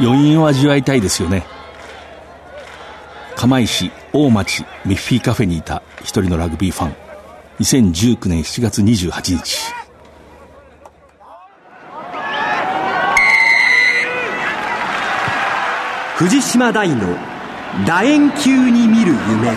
余韻を味わいたいですよね。釜石大町ミッフィーカフェにいた一人のラグビーファン。2019年7月28日。藤島大の楕円球に見る夢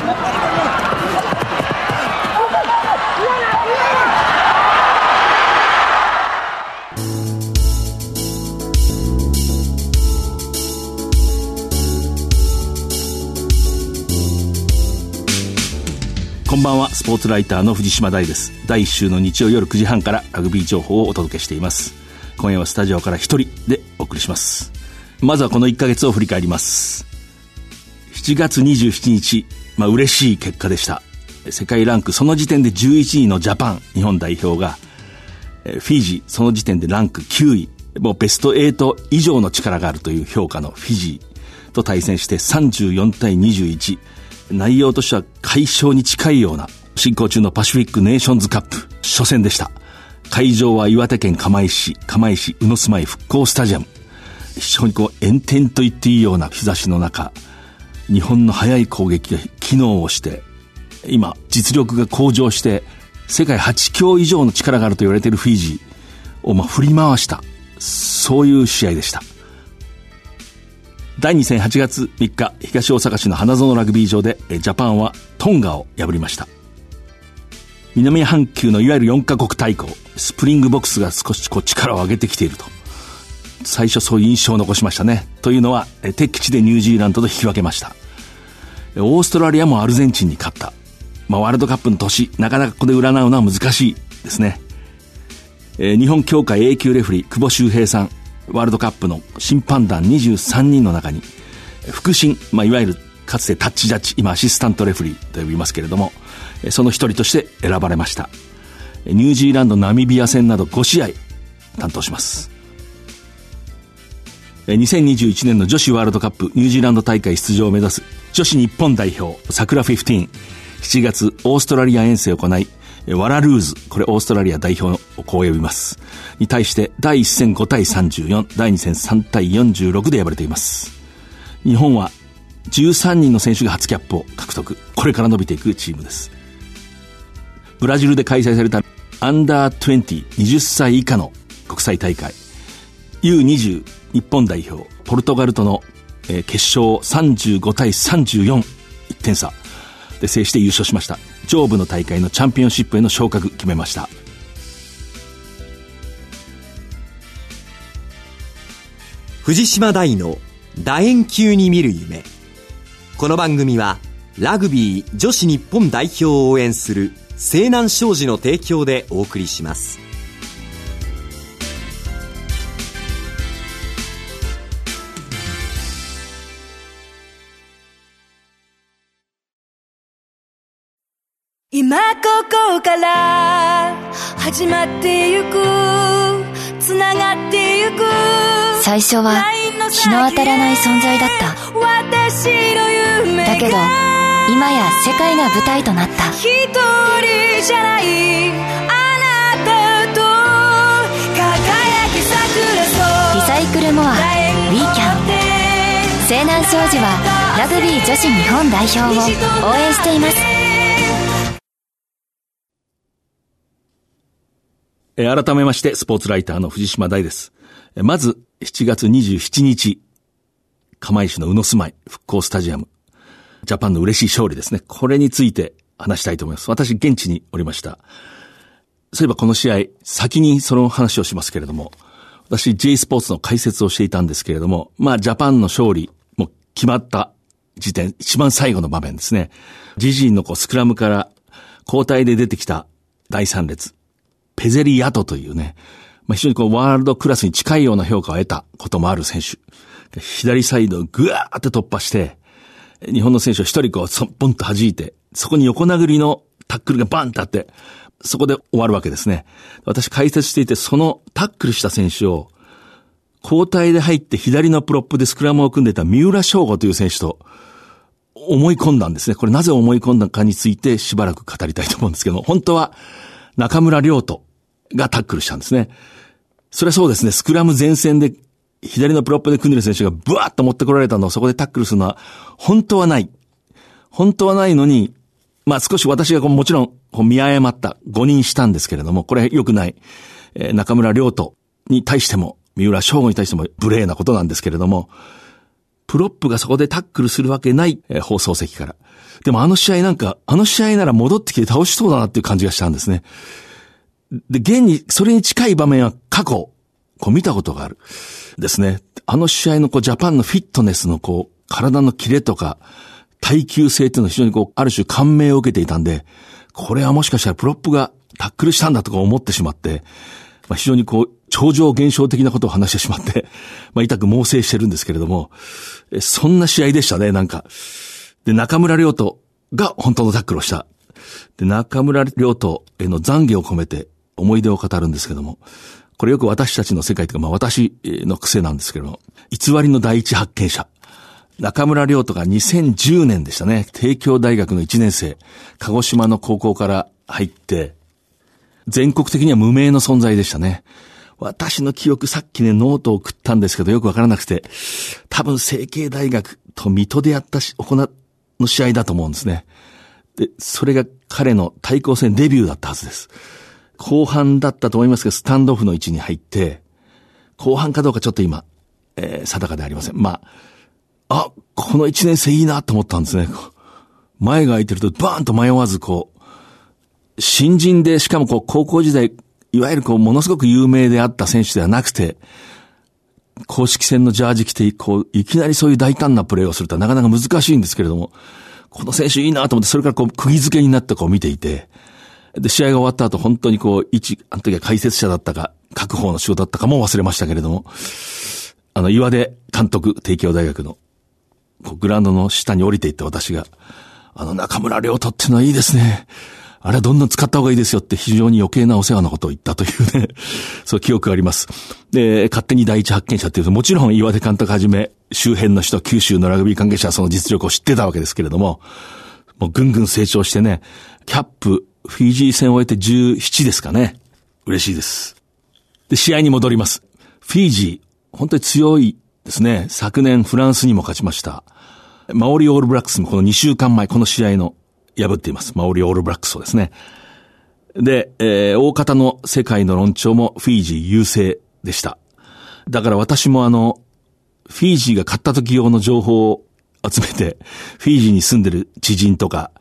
んばんは。スポーツライターの藤島大です。第1週の日曜夜9時半からラグビー情報をお届けしています。今夜はスタジオから一人でお送りします。まずはこの1ヶ月を振り返ります。7月27日まあ嬉しい結果でした。世界ランクその時点で11位のジャパン日本代表がフィジーその時点でランク9位。もうベスト8以上の力があるという評価のフィジーと対戦して34対21内容としては解消に近いような進行中のパシフィックネーションズカップ初戦でした。会場は岩手県釜石市、釜石宇野住まい復興スタジアム。非常にこう炎天と言っていいような日差しの中、日本の速い攻撃が機能をして、今実力が向上して、世界8強以上の力があると言われているフィジーをまあ振り回した、そういう試合でした。第2戦8月3日、東大阪市の花園ラグビー場で、ジャパンはトンガを破りました。南半球のいわゆる4カ国対抗、スプリングボクスが少しこう力を上げてきていると。最初そういう印象を残しましたね。というのは、敵地でニュージーランドと引き分けました。オーストラリアもアルゼンチンに勝った。まあ、ワールドカップの年、なかなかここで占うのは難しいですね。えー、日本協会 A 級レフリー、久保修平さん、ワールドカップの審判団23人の中に、腹心、まあ、いわゆるかつてタッチジャッジ、今アシスタントレフリーと呼びますけれども、その一人として選ばれました。ニュージーランド、ナミビア戦など5試合担当します。2021年の女子ワールドカップニュージーランド大会出場を目指す女子日本代表桜15 7月オーストラリア遠征を行いワラルーズ、これオーストラリア代表をこう呼びます。に対して第1戦5対34、第2戦3対46で敗れています。日本は13人の選手が初キャップを獲得。これから伸びていくチームです。ブラジルで開催されたアンダー20、20歳以下の国際大会。U20 日本代表、ポルトガルとの、えー、決勝35対34、1点差で制して優勝しました。上部の大会のチャンピオンシップへの昇格決めました。藤島大の楕円球に見る夢。この番組はラグビー女子日本代表を応援する西南商事の提供でお送りします。今ここから始まってゆくつながってゆく最初は日の当たらない存在だった。だけど今や世界が舞台となった。一人じゃないあなたと輝き桜そう。リサイクルモアウィーキャン西南商事はラグビー女子日本代表を応援していますえー、改めまして、スポーツライターの藤島大です。えー、まず、7月27日、釜石の宇野住まい復興スタジアム、ジャパンの嬉しい勝利ですね。これについて話したいと思います。私、現地におりました。そういえばこの試合、先にその話をしますけれども、私、J スポーツの解説をしていたんですけれども、まあ、ジャパンの勝利、も決まった時点、一番最後の場面ですね。自陣のこうスクラムから交代で出てきた第三列。ペゼリアトというね、まあ、非常にこうワールドクラスに近いような評価を得たこともある選手。左サイドをぐわーって突破して、日本の選手を一人こう、そポンと弾いて、そこに横殴りのタックルがバンってあって、そこで終わるわけですね。私解説していて、そのタックルした選手を、交代で入って左のプロップでスクラムを組んでた三浦昌悟という選手と思い込んだんですね。これなぜ思い込んだかについてしばらく語りたいと思うんですけど本当は中村亮土がタックルしたんですね。それはそうですね、スクラム前線で左のプロップで組んでる選手がブワーッと持ってこられたのをそこでタックルするのは、本当はない。本当はないのに、まあ少し私がこうもちろんこう見誤った誤認したんですけれども、これ良くない、えー、中村良斗に対しても、三浦翔吾に対しても無礼なことなんですけれども、プロップがそこでタックルするわけない、えー、放送席から。でもあの試合なんか、あの試合なら戻ってきて倒しそうだなっていう感じがしたんですね。で、現に、それに近い場面は過去、こう見たことがある。ですね。あの試合のこうジャパンのフィットネスのこう、体のキレとか、耐久性っていうのは非常にこう、ある種感銘を受けていたんで、これはもしかしたらプロップがタックルしたんだとか思ってしまって、まあ、非常にこう、超常現象的なことを話してしまって、まあ、痛く猛省してるんですけれども、そんな試合でしたね、なんか。で、中村亮斗が本当のタックルをした。で、中村亮斗への懺悔を込めて思い出を語るんですけども、これよく私たちの世界というか、まあ私の癖なんですけども、偽りの第一発見者。中村亮斗が2010年でしたね。帝京大学の1年生、鹿児島の高校から入って、全国的には無名の存在でしたね。私の記憶、さっきね、ノートを送ったんですけど、よくわからなくて、多分、成形大学と水戸でやったし、行っの試合だと思うんですね。で、それが彼の対抗戦デビューだったはずです。後半だったと思いますけど、スタンドオフの位置に入って、後半かどうかちょっと今、えー、定かでありません。まあ、あ、この一年生いいなと思ったんですね。前が空いてるとバーンと迷わずこう、新人でしかもこう高校時代、いわゆるこうものすごく有名であった選手ではなくて、公式戦のジャージ着て、こう、いきなりそういう大胆なプレーをするとはなかなか難しいんですけれども、この選手いいなと思って、それからこう、釘付けになってこう見ていて、で、試合が終わった後、本当にこう、一、あの時は解説者だったか、各方の仕事だったかも忘れましたけれども、あの、岩出監督、帝京大学の、こう、グラウンドの下に降りていった私が、あの、中村良斗っていうのはいいですね。あれはどんどん使った方がいいですよって非常に余計なお世話のことを言ったというね、そう記憶があります。で、勝手に第一発見者っていうと、もちろん岩手監督はじめ、周辺の人、九州のラグビー関係者はその実力を知ってたわけですけれども、もうぐんぐん成長してね、キャップ、フィジー戦を終えて17ですかね。嬉しいです。で、試合に戻ります。フィジー、本当に強いですね。昨年フランスにも勝ちました。マオリオールブラックスもこの2週間前、この試合の破っています。マオリオールブラックスをですね。で、えー、大方の世界の論調もフィージー優勢でした。だから私もあの、フィージーが勝った時用の情報を集めて、フィージーに住んでる知人とか、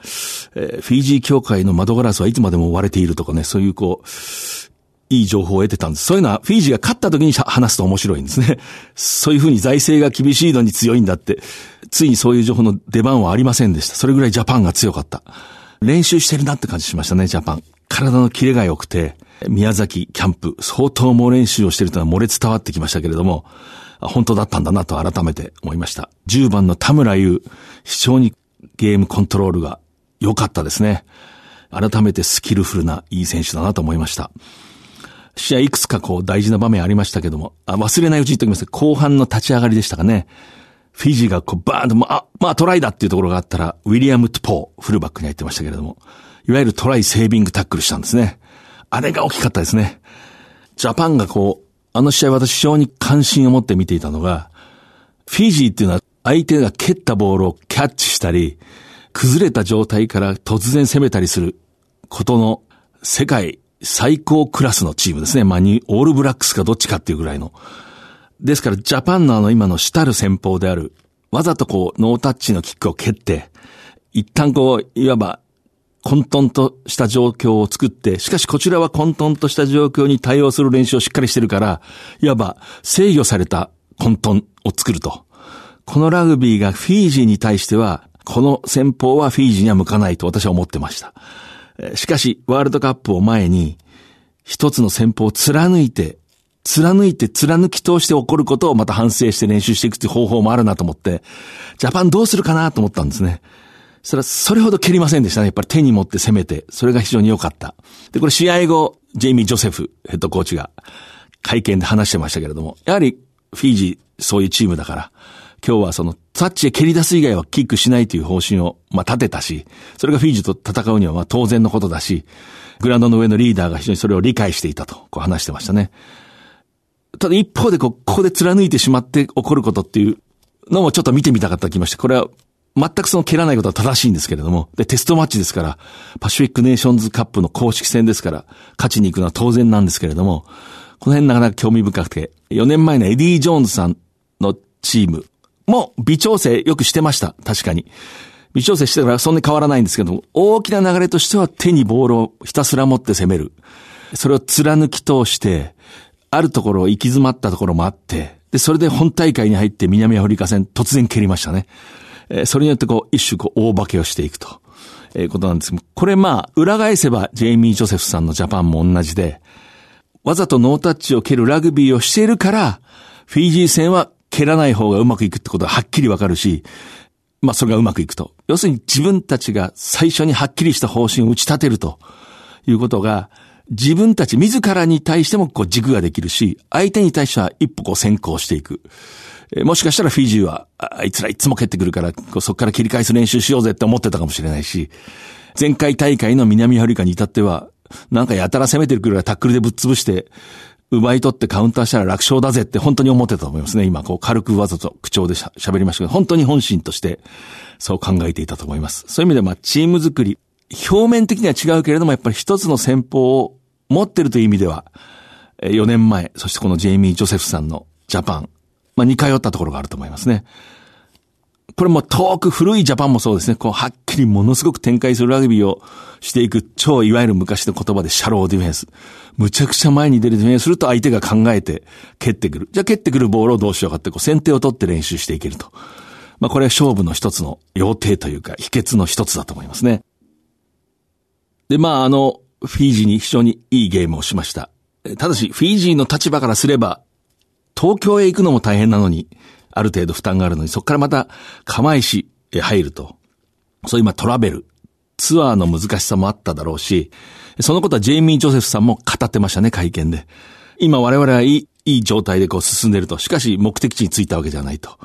えー、フィージー協会の窓ガラスはいつまでも割れているとかね、そういうこう、いい情報を得てたんです。そういうのはフィージーが勝った時に話すと面白いんですね。そういうふうに財政が厳しいのに強いんだって、ついにそういう情報の出番はありませんでした。それぐらいジャパンが強かった。練習してるなって感じしましたね、ジャパン。体のキレが良くて、宮崎キャンプ、相当猛練習をしてるというのは漏れ伝わってきましたけれども、本当だったんだなと改めて思いました。10番の田村優、非常にゲームコントロールが良かったですね。改めてスキルフルないい選手だなと思いました。試合いくつかこう大事な場面ありましたけども、あ忘れないうちに言っておきます後半の立ち上がりでしたかね。フィジーがこうバーンと、まあ、まあトライだっていうところがあったら、ウィリアム・トポー、フルバックに入ってましたけれども、いわゆるトライセービングタックルしたんですね。あれが大きかったですね。ジャパンがこう、あの試合私非常に関心を持って見ていたのが、フィジーっていうのは相手が蹴ったボールをキャッチしたり、崩れた状態から突然攻めたりすることの世界最高クラスのチームですね。まあ、に、オールブラックスかどっちかっていうぐらいの。ですから、ジャパンのあの今の主たる戦法である、わざとこう、ノータッチのキックを蹴って、一旦こう、いわば、混沌とした状況を作って、しかしこちらは混沌とした状況に対応する練習をしっかりしてるから、いわば制御された混沌を作ると。このラグビーがフィージーに対しては、この戦法はフィージーには向かないと私は思ってました。しかし、ワールドカップを前に、一つの戦法を貫いて、貫いて貫き通して起こることをまた反省して練習していくという方法もあるなと思って、ジャパンどうするかなと思ったんですね。それはそれほど蹴りませんでしたね。やっぱり手に持って攻めて、それが非常に良かった。で、これ試合後、ジェイミー・ジョセフヘッドコーチが会見で話してましたけれども、やはりフィージーそういうチームだから、今日はそのタッチで蹴り出す以外はキックしないという方針を、まあ、立てたし、それがフィージーと戦うにはまあ当然のことだし、グラウンドの上のリーダーが非常にそれを理解していたと、こう話してましたね。ただ一方でこう、ここで貫いてしまって起こることっていうのもちょっと見てみたかった気まして、これは全くその蹴らないことは正しいんですけれども、で、テストマッチですから、パシフィックネーションズカップの公式戦ですから、勝ちに行くのは当然なんですけれども、この辺なかなか興味深くて、4年前のエディ・ジョーンズさんのチームも微調整よくしてました。確かに。微調整してからそんなに変わらないんですけども、大きな流れとしては手にボールをひたすら持って攻める。それを貫き通して、あるところ行き詰まったところもあって、で、それで本大会に入って南アフリカ戦突然蹴りましたね。えー、それによってこう、一種こう、大化けをしていくと。えー、ことなんですけど、これまあ、裏返せば、ジェイミー・ジョセフさんのジャパンも同じで、わざとノータッチを蹴るラグビーをしているから、フィジー戦は蹴らない方がうまくいくってことははっきりわかるし、まあそれがうまくいくと。要するに自分たちが最初にはっきりした方針を打ち立てるということが、自分たち自らに対してもこう軸ができるし、相手に対しては一歩こう先行していく。もしかしたらフィジーは、あいつらいつも蹴ってくるから、そこから切り返す練習しようぜって思ってたかもしれないし、前回大会の南アフリカに至っては、なんかやたら攻めてくるからタックルでぶっ潰して、奪い取ってカウンターしたら楽勝だぜって本当に思ってたと思いますね。今、こう軽くわざと口調で喋りましたけど、本当に本心としてそう考えていたと思います。そういう意味でまあチーム作り、表面的には違うけれども、やっぱり一つの戦法を持ってるという意味では、4年前、そしてこのジェイミー・ジョセフさんのジャパン、まあ似通ったところがあると思いますね。これも遠く古いジャパンもそうですね。こう、はっきりものすごく展開するラグビーをしていく、超いわゆる昔の言葉でシャローディフェンス。むちゃくちゃ前に出るディフェンスすると相手が考えて蹴ってくる。じゃあ蹴ってくるボールをどうしようかって、こう、先手を取って練習していけると。まあこれは勝負の一つの要諦というか、秘訣の一つだと思いますね。で、まああの、フィージーに非常にいいゲームをしました。ただし、フィージーの立場からすれば、東京へ行くのも大変なのに、ある程度負担があるのに、そこからまた釜石へ入ると。そう今トラベル、ツアーの難しさもあっただろうし、そのことはジェイミー・ジョセフさんも語ってましたね、会見で。今我々はいい、いい状態でこう進んでると。しかし目的地に着いたわけではないと。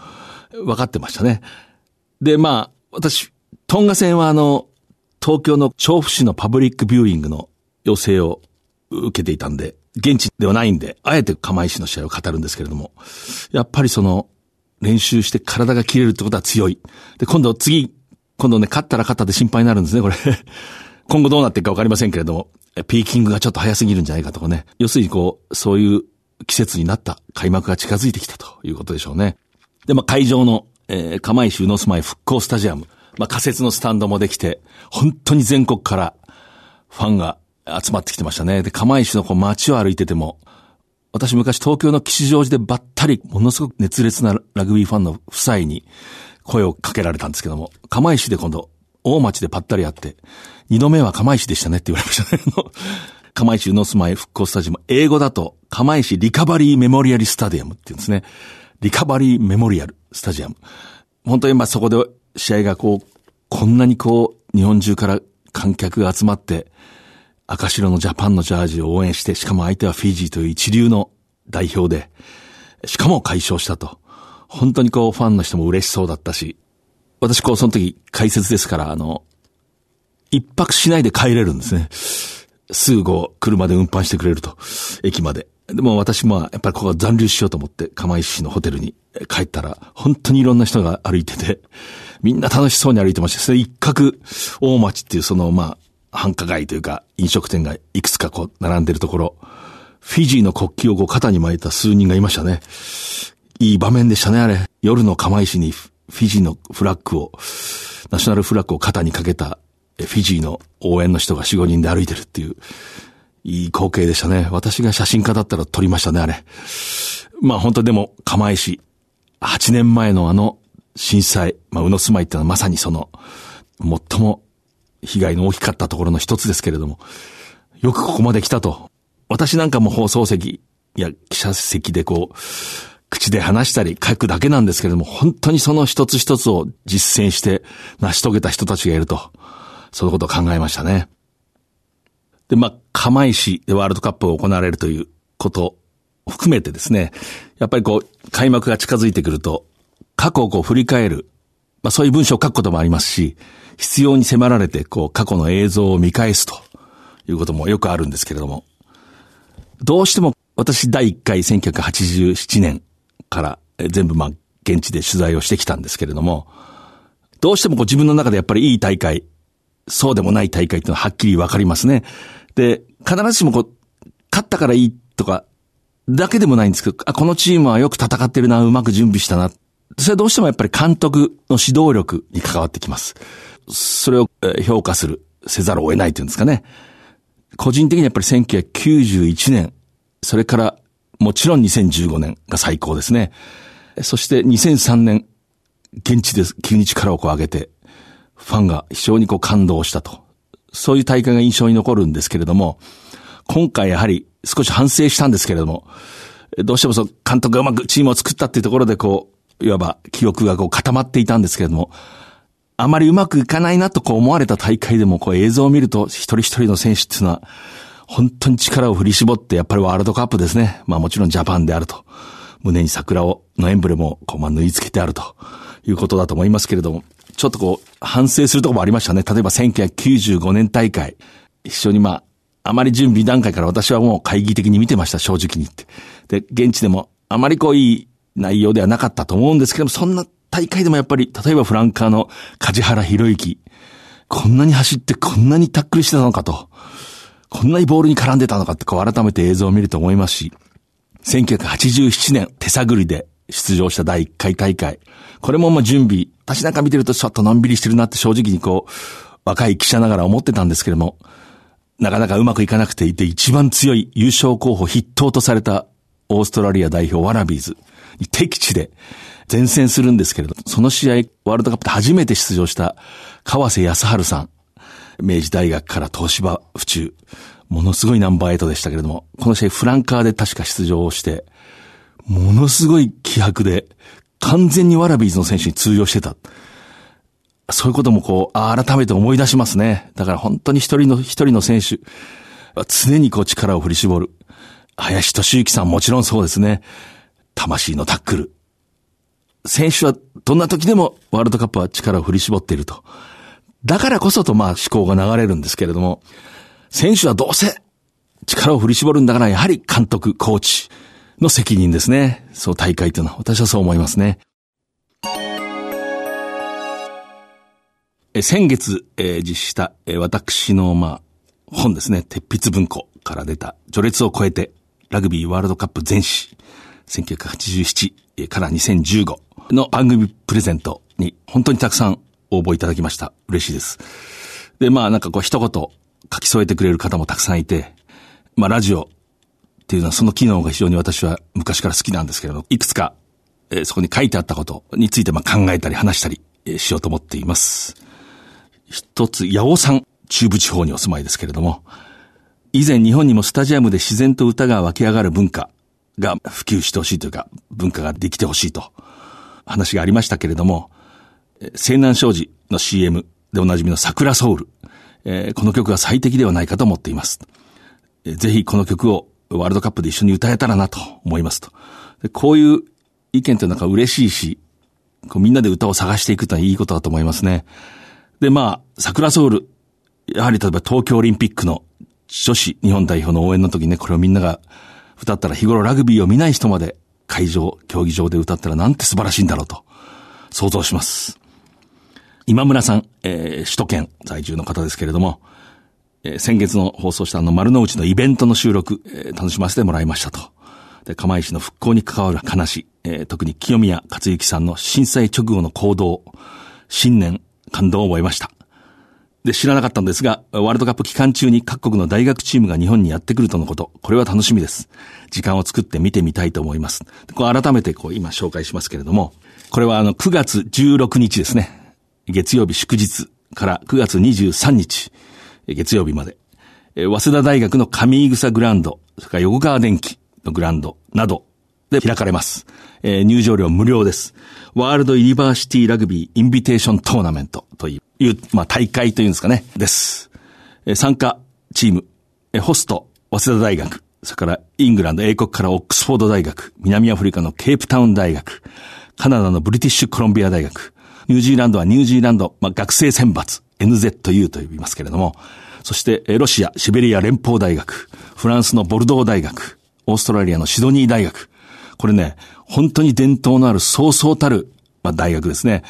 分かってましたね。で、まあ、私、トンガ戦はあの、東京の調布市のパブリックビューイングの要請を受けていたんで、現地ではないんで、あえて釜石の試合を語るんですけれども、やっぱりその、練習して体が切れるってことは強い。で、今度次、今度ね、勝ったら勝ったで心配になるんですね、これ。今後どうなっていくかわかりませんけれども、ピーキングがちょっと早すぎるんじゃないかとかね。要するにこう、そういう季節になった開幕が近づいてきたということでしょうね。で、まあ、会場の、えー、釜石宇野住まい復興スタジアム。まあ、仮設のスタンドもできて、本当に全国からファンが集まってきてましたね。で、釜石のこう街を歩いてても、私昔東京の吉祥寺でばったり、ものすごく熱烈なラグビーファンの夫妻に声をかけられたんですけども、釜石で今度、大町でぱったり会って、二度目は釜石でしたねって言われましたね。釜石の住まい復興スタジアム。英語だと、釜石リカバリーメモリアルスタディアムって言うんですね。リカバリーメモリアルスタジアム。本当にまあそこで試合がこう、こんなにこう、日本中から観客が集まって、赤白のジャパンのジャージを応援して、しかも相手はフィジーという一流の代表で、しかも解消したと。本当にこうファンの人も嬉しそうだったし、私こうその時解説ですから、あの、一泊しないで帰れるんですね。すぐこう車で運搬してくれると、駅まで。でも私もやっぱりここは残留しようと思って釜石市のホテルに帰ったら、本当にいろんな人が歩いてて、みんな楽しそうに歩いてました。それ一角大町っていうそのまあ、繁華街というか飲食店がいくつかこう並んでるところ、フィジーの国旗をこう肩に巻いた数人がいましたね。いい場面でしたね、あれ。夜の釜石にフィジーのフラッグを、ナショナルフラッグを肩にかけたフィジーの応援の人が4、5人で歩いてるっていう、いい光景でしたね。私が写真家だったら撮りましたね、あれ。まあ本当でも釜石、8年前のあの震災、まあ、宇野住まいってのはまさにその、最も被害の大きかったところの一つですけれども、よくここまで来たと。私なんかも放送席や記者席でこう、口で話したり書くだけなんですけれども、本当にその一つ一つを実践して成し遂げた人たちがいると、そのことを考えましたね。で、まあ、釜石でワールドカップが行われるということを含めてですね、やっぱりこう、開幕が近づいてくると、過去をこう振り返る、まあそういう文章を書くこともありますし、必要に迫られてこう過去の映像を見返すということもよくあるんですけれども、どうしても私第1回1987年から全部まあ現地で取材をしてきたんですけれども、どうしてもこう自分の中でやっぱりいい大会、そうでもない大会っていうのははっきりわかりますね。で、必ずしもこう、勝ったからいいとか、だけでもないんですけど、あ、このチームはよく戦ってるな、うまく準備したな。それはどうしてもやっぱり監督の指導力に関わってきます。それを評価する、せざるを得ないというんですかね。個人的にやっぱり1991年、それからもちろん2015年が最高ですね。そして2003年、現地で急に力をこう上げて、ファンが非常にこう感動したと。そういう大会が印象に残るんですけれども、今回やはり少し反省したんですけれども、どうしてもそう監督がうまくチームを作ったっていうところでこう、いわば記憶がこう固まっていたんですけれども、あまりうまくいかないなとこう思われた大会でもこう映像を見ると一人一人の選手っていうのは本当に力を振り絞ってやっぱりワールドカップですね。まあもちろんジャパンであると。胸に桜を、のエンブレムをこうまあ縫い付けてあるということだと思いますけれども、ちょっとこう反省するとこもありましたね。例えば1995年大会。一緒にまあ、あまり準備段階から私はもう会議的に見てました、正直に言って。で、現地でもあまりこういい内容ではなかったと思うんですけども、そんな大会でもやっぱり、例えばフランカーの梶原博之、こんなに走ってこんなにタックルしてたのかと、こんなにボールに絡んでたのかってこう改めて映像を見ると思いますし、1987年手探りで出場した第1回大会。これもまあ準備、私なんか見てるとちょっとのんびりしてるなって正直にこう、若い記者ながら思ってたんですけども、なかなかうまくいかなくていて一番強い優勝候補筆頭とされたオーストラリア代表ワラビーズ敵地で前線するんですけれど、その試合、ワールドカップで初めて出場した川瀬康春さん、明治大学から東芝府中、ものすごいナンバー8でしたけれども、この試合フランカーで確か出場をして、ものすごい気迫で、完全にワラビーズの選手に通用してた。そういうこともこう、改めて思い出しますね。だから本当に一人の、一人の選手、常にこう力を振り絞る。林敏之さんもちろんそうですね。魂のタックル。選手はどんな時でもワールドカップは力を振り絞っていると。だからこそとまあ思考が流れるんですけれども、選手はどうせ力を振り絞るんだからやはり監督、コーチの責任ですね。そう大会というのは私はそう思いますね。え先月、えー、実施した、えー、私のまあ本ですね、鉄筆文庫から出た序列を超えてラグビーワールドカップ全史1987から2015の番組プレゼントに本当にたくさん応募いただきました。嬉しいです。で、まあなんかこう一言書き添えてくれる方もたくさんいて、まあラジオっていうのはその機能が非常に私は昔から好きなんですけれども、いくつか、えー、そこに書いてあったことについてまあ考えたり話したり、えー、しようと思っています。一つ、八尾さん、中部地方にお住まいですけれども、以前日本にもスタジアムで自然と歌が湧き上がる文化が普及してほしいというか、文化ができてほしいと話がありましたけれども、西南商事の CM でおなじみの桜ソウル、えー、この曲が最適ではないかと思っています。えー、ぜひこの曲をワールドカップで一緒に歌えたらなと思いますと。でこういう意見というのは嬉しいし、こうみんなで歌を探していくというのはいいことだと思いますね。で、まあ、桜ソウル、やはり例えば東京オリンピックの女子日本代表の応援の時にね、これをみんなが歌ったら日頃ラグビーを見ない人まで会場、競技場で歌ったらなんて素晴らしいんだろうと想像します。今村さん、えー、首都圏在住の方ですけれども、えー、先月の放送したあの丸の内のイベントの収録、えー、楽しませてもらいましたと。で、釜石の復興に関わる話、えー、特に清宮克之さんの震災直後の行動、新年感動を覚えました。で、知らなかったんですが、ワールドカップ期間中に各国の大学チームが日本にやってくるとのこと、これは楽しみです。時間を作って見てみたいと思います。これ改めてこう今紹介しますけれども、これはあの9月16日ですね。月曜日祝日から9月23日、月曜日まで、早稲田大学の上井草グランド、それから横河電機のグランドなどで開かれます。えー、入場料無料です。ワールドユニバーシティラグビーインビテーショントーナメントという、まあ、大会というんですかね、です。えー、参加チーム、えー、ホスト、早稲田大学、それからイングランド、英国からオックスフォード大学、南アフリカのケープタウン大学、カナダのブリティッシュコロンビア大学、ニュージーランドはニュージーランド、まあ、学生選抜、NZU と呼びますけれども、そして、ロシア、シベリア連邦大学、フランスのボルドー大学、オーストラリアのシドニー大学。これね、本当に伝統のあるそうそうたる、まあ、大学ですね。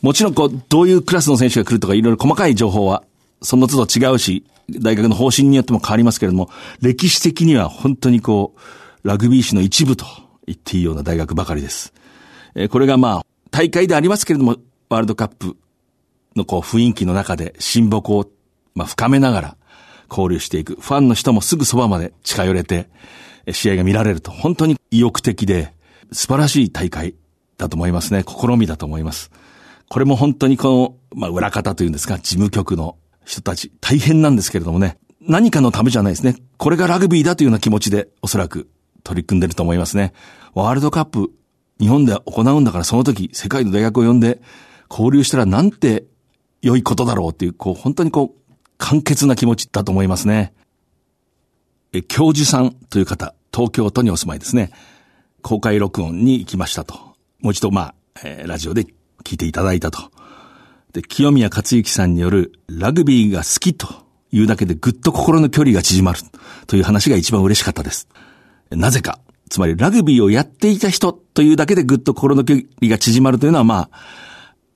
もちろんこう、どういうクラスの選手が来るとかいろいろ細かい情報は、その都度違うし、大学の方針によっても変わりますけれども、歴史的には本当にこう、ラグビー史の一部と言っていいような大学ばかりです。えー、これがまあ、大会でありますけれども、ワールドカップのこう雰囲気の中で親睦を、まあ、深めながら交流していく。ファンの人もすぐそばまで近寄れて、試合が見られると、本当に意欲的で、素晴らしい大会だと思いますね。試みだと思います。これも本当にこの、まあ、裏方というんですか、事務局の人たち、大変なんですけれどもね、何かのためじゃないですね。これがラグビーだというような気持ちで、おそらく取り組んでると思いますね。ワールドカップ、日本で行うんだからその時、世界の大学を呼んで、交流したらなんて良いことだろうっていう、こう、本当にこう、簡潔な気持ちだと思いますね。え、教授さんという方、東京都にお住まいですね。公開録音に行きましたと。もう一度、まあ、えー、ラジオで聞いていただいたと。で、清宮克幸さんによるラグビーが好きというだけでぐっと心の距離が縮まるという話が一番嬉しかったです。なぜか。つまりラグビーをやっていた人というだけでぐっと心の距離が縮まるというのはまあ、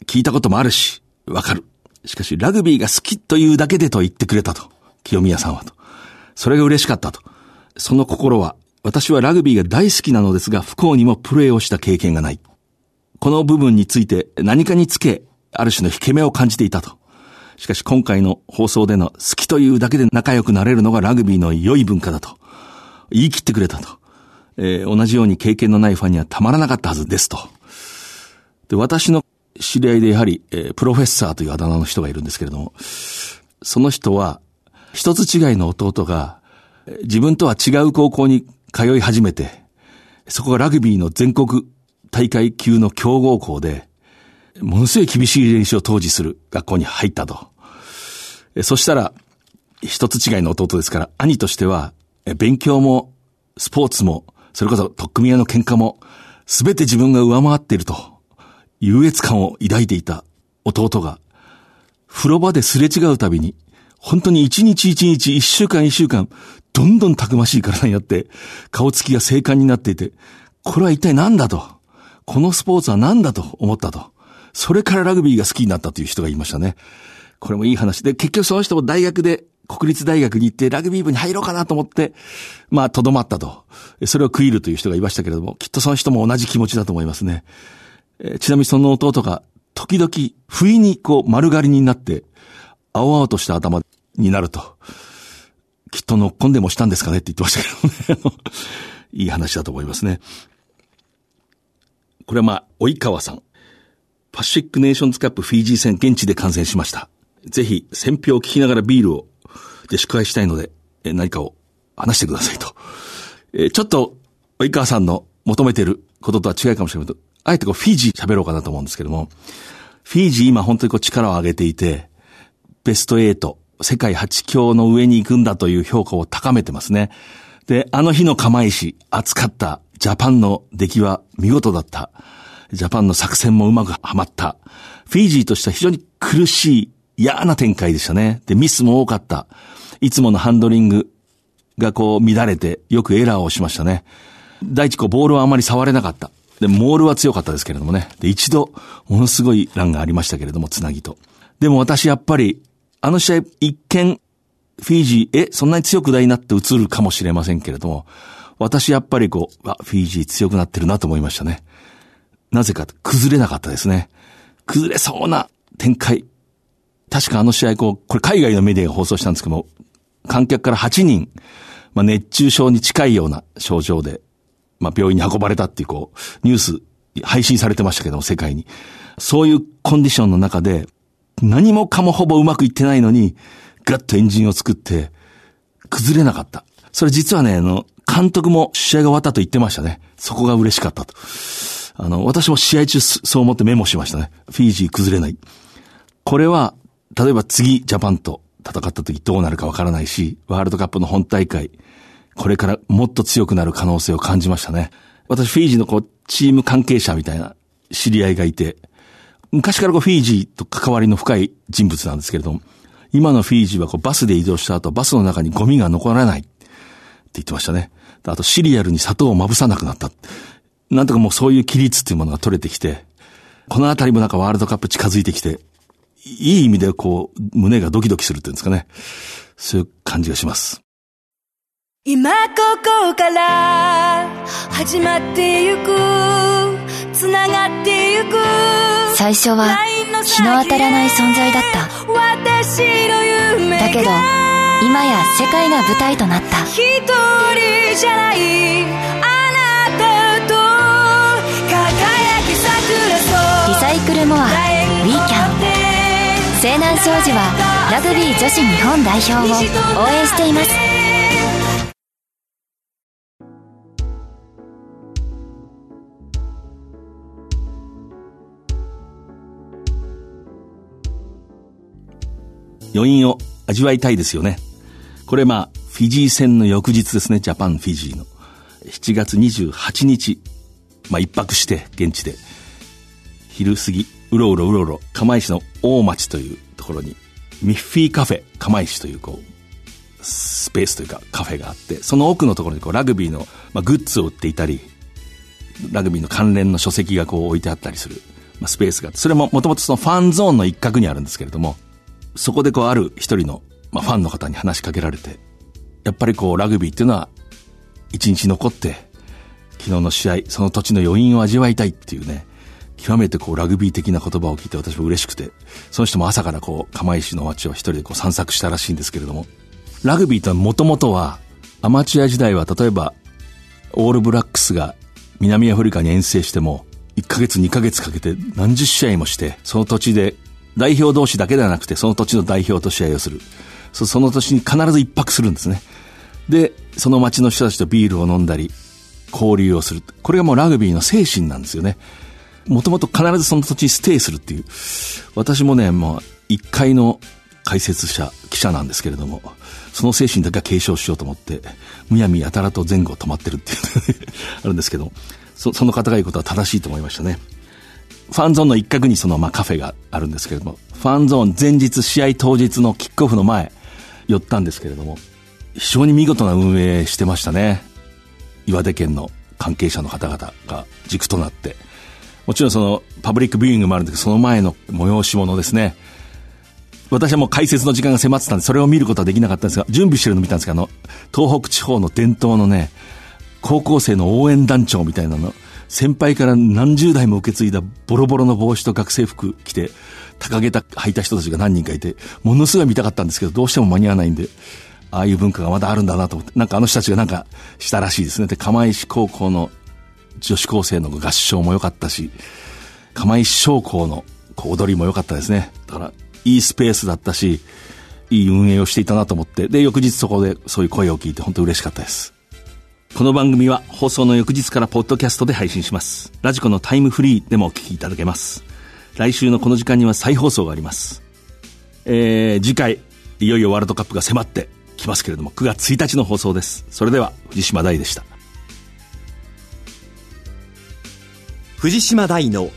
聞いたこともあるし、わかる。しかし、ラグビーが好きというだけでと言ってくれたと。清宮さんはと。それが嬉しかったと。その心は、私はラグビーが大好きなのですが、不幸にもプレーをした経験がない。この部分について何かにつけ、ある種の引け目を感じていたと。しかし今回の放送での好きというだけで仲良くなれるのがラグビーの良い文化だと。言い切ってくれたと。えー、同じように経験のないファンにはたまらなかったはずですと。で、私の知り合いでやはり、えー、プロフェッサーというあだ名の人がいるんですけれども、その人は、一つ違いの弟が、自分とは違う高校に通い始めて、そこがラグビーの全国大会級の強豪校で、ものすごい厳しい練習を当時する学校に入ったと。そしたら、一つ違いの弟ですから、兄としては、勉強も、スポーツも、それこそ特組合の喧嘩も、すべて自分が上回っていると。優越感を抱いていた弟が、風呂場ですれ違うたびに、本当に一日一日、一週間一週間、どんどんたくましい体になって、顔つきが静観になっていて、これは一体何だと、このスポーツは何だと思ったと。それからラグビーが好きになったという人がいましたね。これもいい話で、結局その人も大学で、国立大学に行ってラグビー部に入ろうかなと思って、まあ、とどまったと。それを食いるという人がいましたけれども、きっとその人も同じ気持ちだと思いますね。えちなみにその弟が、時々、不意にこう丸刈りになって、青々とした頭になると、きっと乗っ込んでもしたんですかね？って言ってましたけどね。いい話だと思いますね。これはまあ、及川さん。パシフィックネーションズカップフィージー戦現地で観戦しました。ぜひ、戦票を聞きながらビールを、で宿泊したいので、え何かを話してくださいと。えちょっと、及川さんの求めてることとは違いかもしれないけど、あえてこうフィージー喋ろうかなと思うんですけども、フィージー今本当にこう力を上げていて、ベスト8、世界8強の上に行くんだという評価を高めてますね。で、あの日の釜石、熱かった、ジャパンの出来は見事だった。ジャパンの作戦もうまくはまった。フィージーとしては非常に苦しい、嫌な展開でしたね。で、ミスも多かった。いつものハンドリングがこう乱れて、よくエラーをしましたね。第一こうボールはあまり触れなかった。で、モールは強かったですけれどもね。で、一度、ものすごいランがありましたけれども、つなぎと。でも私やっぱり、あの試合、一見、フィージー、え、そんなに強くないなって映るかもしれませんけれども、私やっぱりこう、あ、フィージー強くなってるなと思いましたね。なぜか、崩れなかったですね。崩れそうな展開。確かあの試合、こう、これ海外のメディアが放送したんですけども、観客から8人、まあ、熱中症に近いような症状でまあ、病院に運ばれたっていう、こう、ニュース、配信されてましたけども、世界に。そういうコンディションの中で、何もかもほぼうまくいってないのに、ガッとエンジンを作って、崩れなかった。それ実はね、あの、監督も試合が終わったと言ってましたね。そこが嬉しかったと。あの、私も試合中そう思ってメモしましたね。フィージー崩れない。これは、例えば次ジャパンと戦った時どうなるかわからないし、ワールドカップの本大会、これからもっと強くなる可能性を感じましたね。私、フィージーのこう、チーム関係者みたいな知り合いがいて、昔からこう、フィージーと関わりの深い人物なんですけれども、今のフィージーはこう、バスで移動した後、バスの中にゴミが残らないって言ってましたね。あとシリアルに砂糖をまぶさなくなった。なんとかもうそういう規律っていうものが取れてきて、このあたりもなんかワールドカップ近づいてきて、いい意味でこう、胸がドキドキするっていうんですかね。そういう感じがします。今ここから始まってゆくつながってゆく最初は日の当たらない存在だった。だけど今や世界が舞台となった。一人じゃないあなたと輝き桜そうリサイクルモアウィーキャン西南商事はラグビー女子日本代表を応援しています余韻を味わいたいですよね。これまあ、フィジー戦の翌日ですね、ジャパンフィジーの。7月28日、まあ一泊して現地で、昼過ぎ、うろうろうろうろ、釜石の大町というところに、ミッフィーカフェ釜石というこう、スペースというかカフェがあって、その奥のところにこうラグビーの、まあ、グッズを売っていたり、ラグビーの関連の書籍がこう置いてあったりする、まあ、スペースがあって、それももともとそのファンゾーンの一角にあるんですけれども、そこでこうある一人の、まあ、ファンの方に話しかけられて、やっぱりこうラグビーっていうのは一日残って昨日の試合、その土地の余韻を味わいたいっていうね、極めてこうラグビー的な言葉を聞いて私も嬉しくて、その人も朝からこう釜石の街を一人でこう散策したらしいんですけれども、ラグビーとはもともとはアマチュア時代は例えばオールブラックスが南アフリカに遠征しても1ヶ月2ヶ月かけて何十試合もして、その土地で代表同士だけではなくて、その土地の代表と試合をする。その土地に必ず一泊するんですね。で、その町の人たちとビールを飲んだり、交流をする。これがもうラグビーの精神なんですよね。もともと必ずその土地にステイするっていう。私もね、もう一回の解説者、記者なんですけれども、その精神だけは継承しようと思って、むやみやたらと前後止まってるっていうあるんですけど、そその方が言うことは正しいと思いましたね。ファンゾーンの一角にそのまあカフェがあるんですけれども、ファンゾーン前日試合当日のキックオフの前、寄ったんですけれども、非常に見事な運営してましたね。岩手県の関係者の方々が軸となって。もちろんそのパブリックビューイングもあるんですけど、その前の催し物ですね。私はもう解説の時間が迫ってたんで、それを見ることはできなかったんですが、準備してるの見たんですけど、あの、東北地方の伝統のね、高校生の応援団長みたいなの、先輩から何十代も受け継いだボロボロの帽子と学生服着て、高げた履いた人たちが何人かいて、ものすごい見たかったんですけど、どうしても間に合わないんで、ああいう文化がまだあるんだなと思って、なんかあの人たちがなんかしたらしいですね。で、釜石高校の女子高生の合唱も良かったし、釜石商工の踊りも良かったですね。だから、いいスペースだったし、いい運営をしていたなと思って、で、翌日そこでそういう声を聞いて本当嬉しかったです。この番組は放送の翌日からポッドキャストで配信します。ラジコのタイムフリーでもお聞きいただけます。来週のこの時間には再放送があります。えー、次回、いよいよワールドカップが迫ってきますけれども、9月1日の放送です。それでは、藤島大でした。藤島大の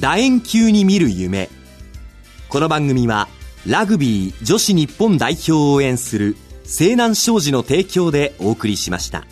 楕円球に見る夢。この番組は、ラグビー女子日本代表を応援する西南商事の提供でお送りしました。